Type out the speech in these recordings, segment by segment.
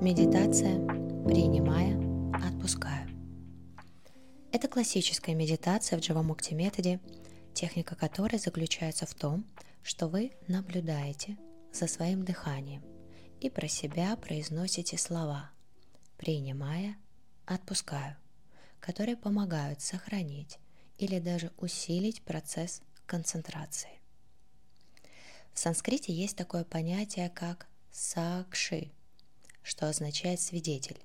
Медитация «Принимая, отпускаю». Это классическая медитация в Джавамукти методе, техника которой заключается в том, что вы наблюдаете за своим дыханием и про себя произносите слова «принимая, отпускаю», которые помогают сохранить или даже усилить процесс концентрации. В санскрите есть такое понятие, как сакши, что означает свидетель,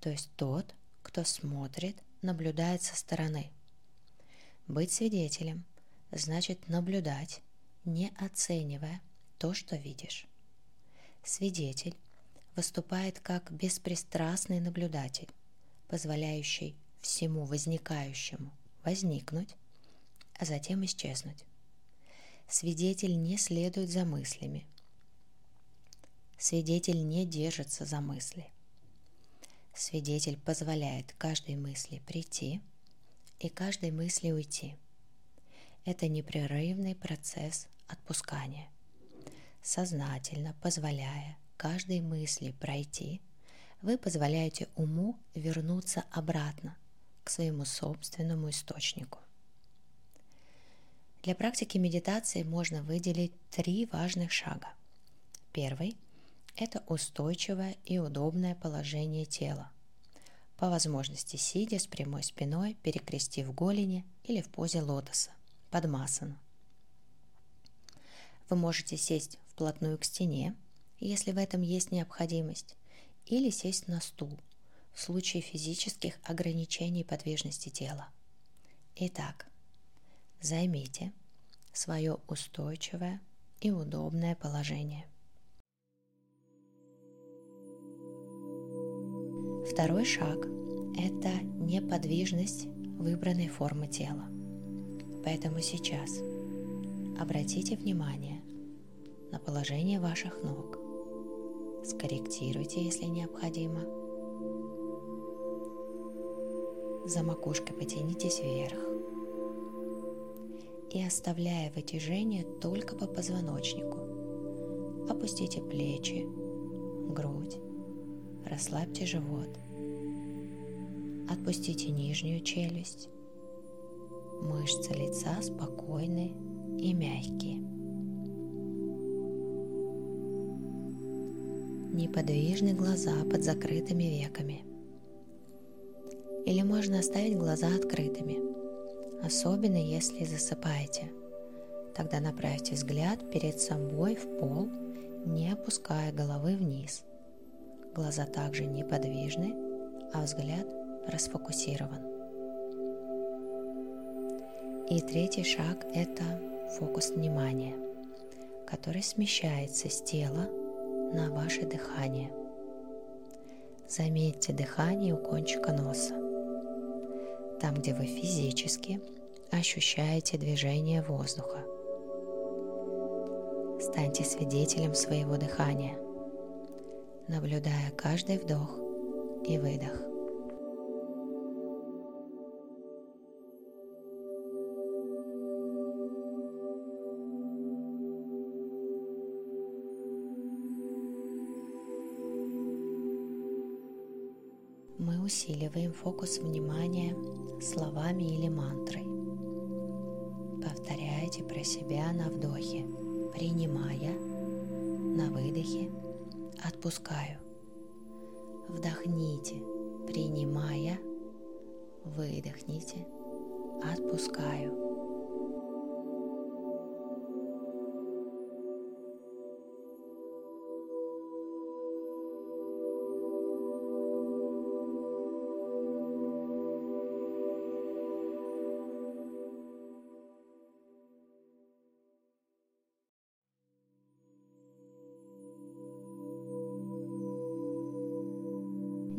то есть тот, кто смотрит, наблюдает со стороны. Быть свидетелем значит наблюдать, не оценивая то, что видишь. Свидетель выступает как беспристрастный наблюдатель, позволяющий всему возникающему возникнуть, а затем исчезнуть. Свидетель не следует за мыслями. Свидетель не держится за мысли. Свидетель позволяет каждой мысли прийти и каждой мысли уйти. Это непрерывный процесс отпускания. Сознательно позволяя каждой мысли пройти, вы позволяете уму вернуться обратно к своему собственному источнику. Для практики медитации можно выделить три важных шага. Первый – это устойчивое и удобное положение тела. По возможности сидя с прямой спиной, перекрестив голени или в позе лотоса, под масану. Вы можете сесть вплотную к стене, если в этом есть необходимость, или сесть на стул в случае физических ограничений подвижности тела. Итак, Займите свое устойчивое и удобное положение. Второй шаг – это неподвижность выбранной формы тела. Поэтому сейчас обратите внимание на положение ваших ног. Скорректируйте, если необходимо. За макушкой потянитесь вверх и оставляя вытяжение только по позвоночнику. Опустите плечи, грудь, расслабьте живот. Отпустите нижнюю челюсть. Мышцы лица спокойны и мягкие. Неподвижны глаза под закрытыми веками. Или можно оставить глаза открытыми – особенно если засыпаете. Тогда направьте взгляд перед собой в пол, не опуская головы вниз. Глаза также неподвижны, а взгляд расфокусирован. И третий шаг – это фокус внимания, который смещается с тела на ваше дыхание. Заметьте дыхание у кончика носа там, где вы физически ощущаете движение воздуха. Станьте свидетелем своего дыхания, наблюдая каждый вдох и выдох. Усиливаем фокус внимания словами или мантрой. Повторяйте про себя на вдохе, принимая, на выдохе отпускаю. Вдохните, принимая, выдохните, отпускаю.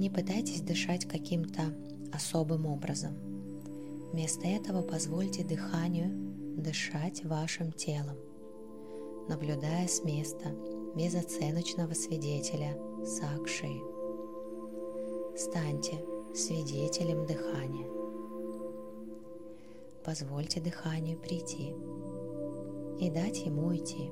Не пытайтесь дышать каким-то особым образом. Вместо этого позвольте дыханию дышать вашим телом, наблюдая с места безоценочного свидетеля Сакши. Станьте свидетелем дыхания. Позвольте дыханию прийти и дать ему уйти.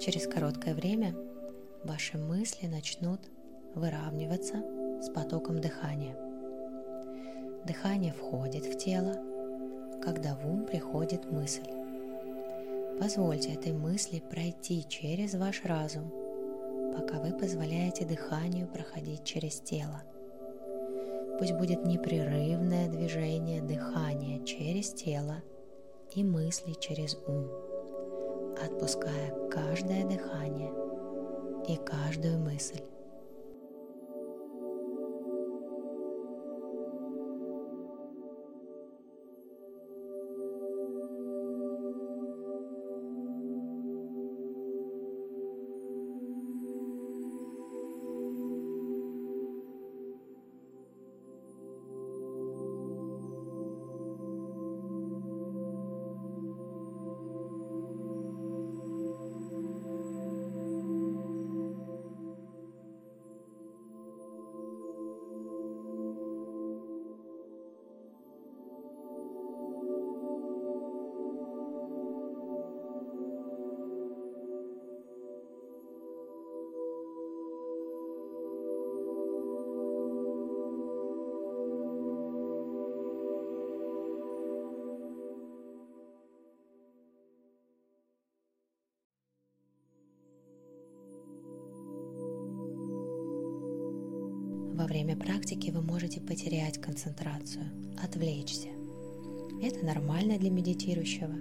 Через короткое время ваши мысли начнут выравниваться с потоком дыхания. Дыхание входит в тело, когда в ум приходит мысль. Позвольте этой мысли пройти через ваш разум, пока вы позволяете дыханию проходить через тело. Пусть будет непрерывное движение дыхания через тело и мысли через ум, отпуская каждое дыхание и каждую мысль. Во время практики вы можете потерять концентрацию, отвлечься. Это нормально для медитирующего.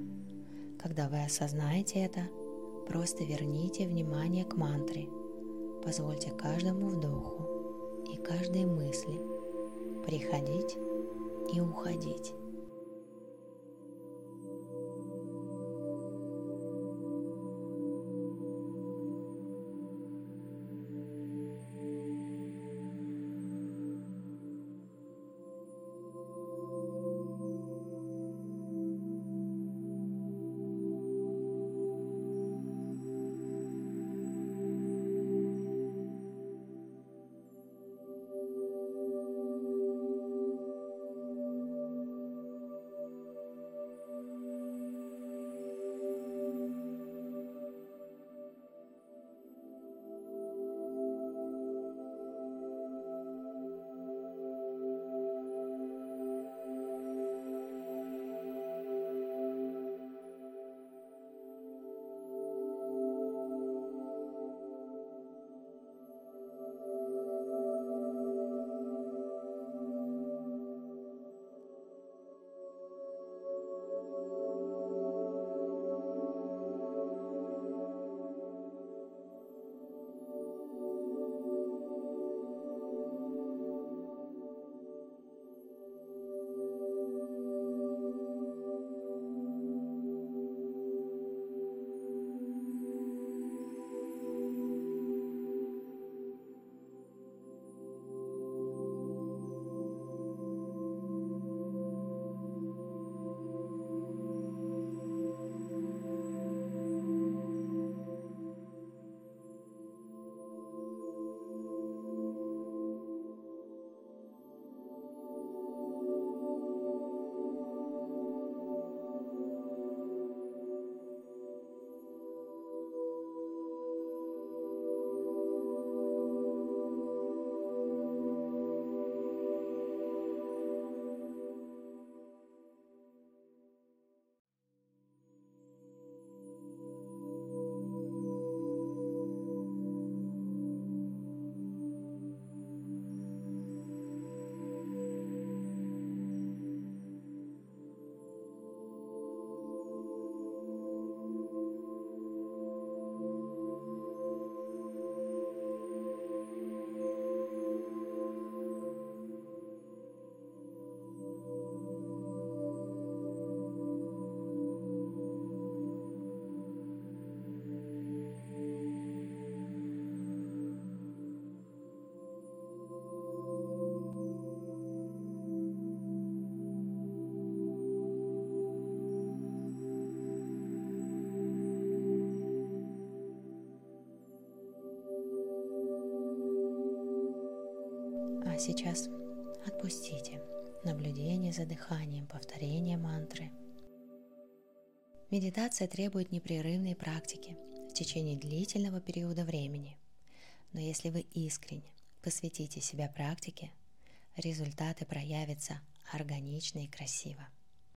Когда вы осознаете это, просто верните внимание к мантре. Позвольте каждому вдоху и каждой мысли приходить и уходить. Сейчас отпустите наблюдение за дыханием, повторение мантры. Медитация требует непрерывной практики. в течение длительного периода времени. Но если вы искренне посвятите себя практике, результаты проявятся органично и красиво.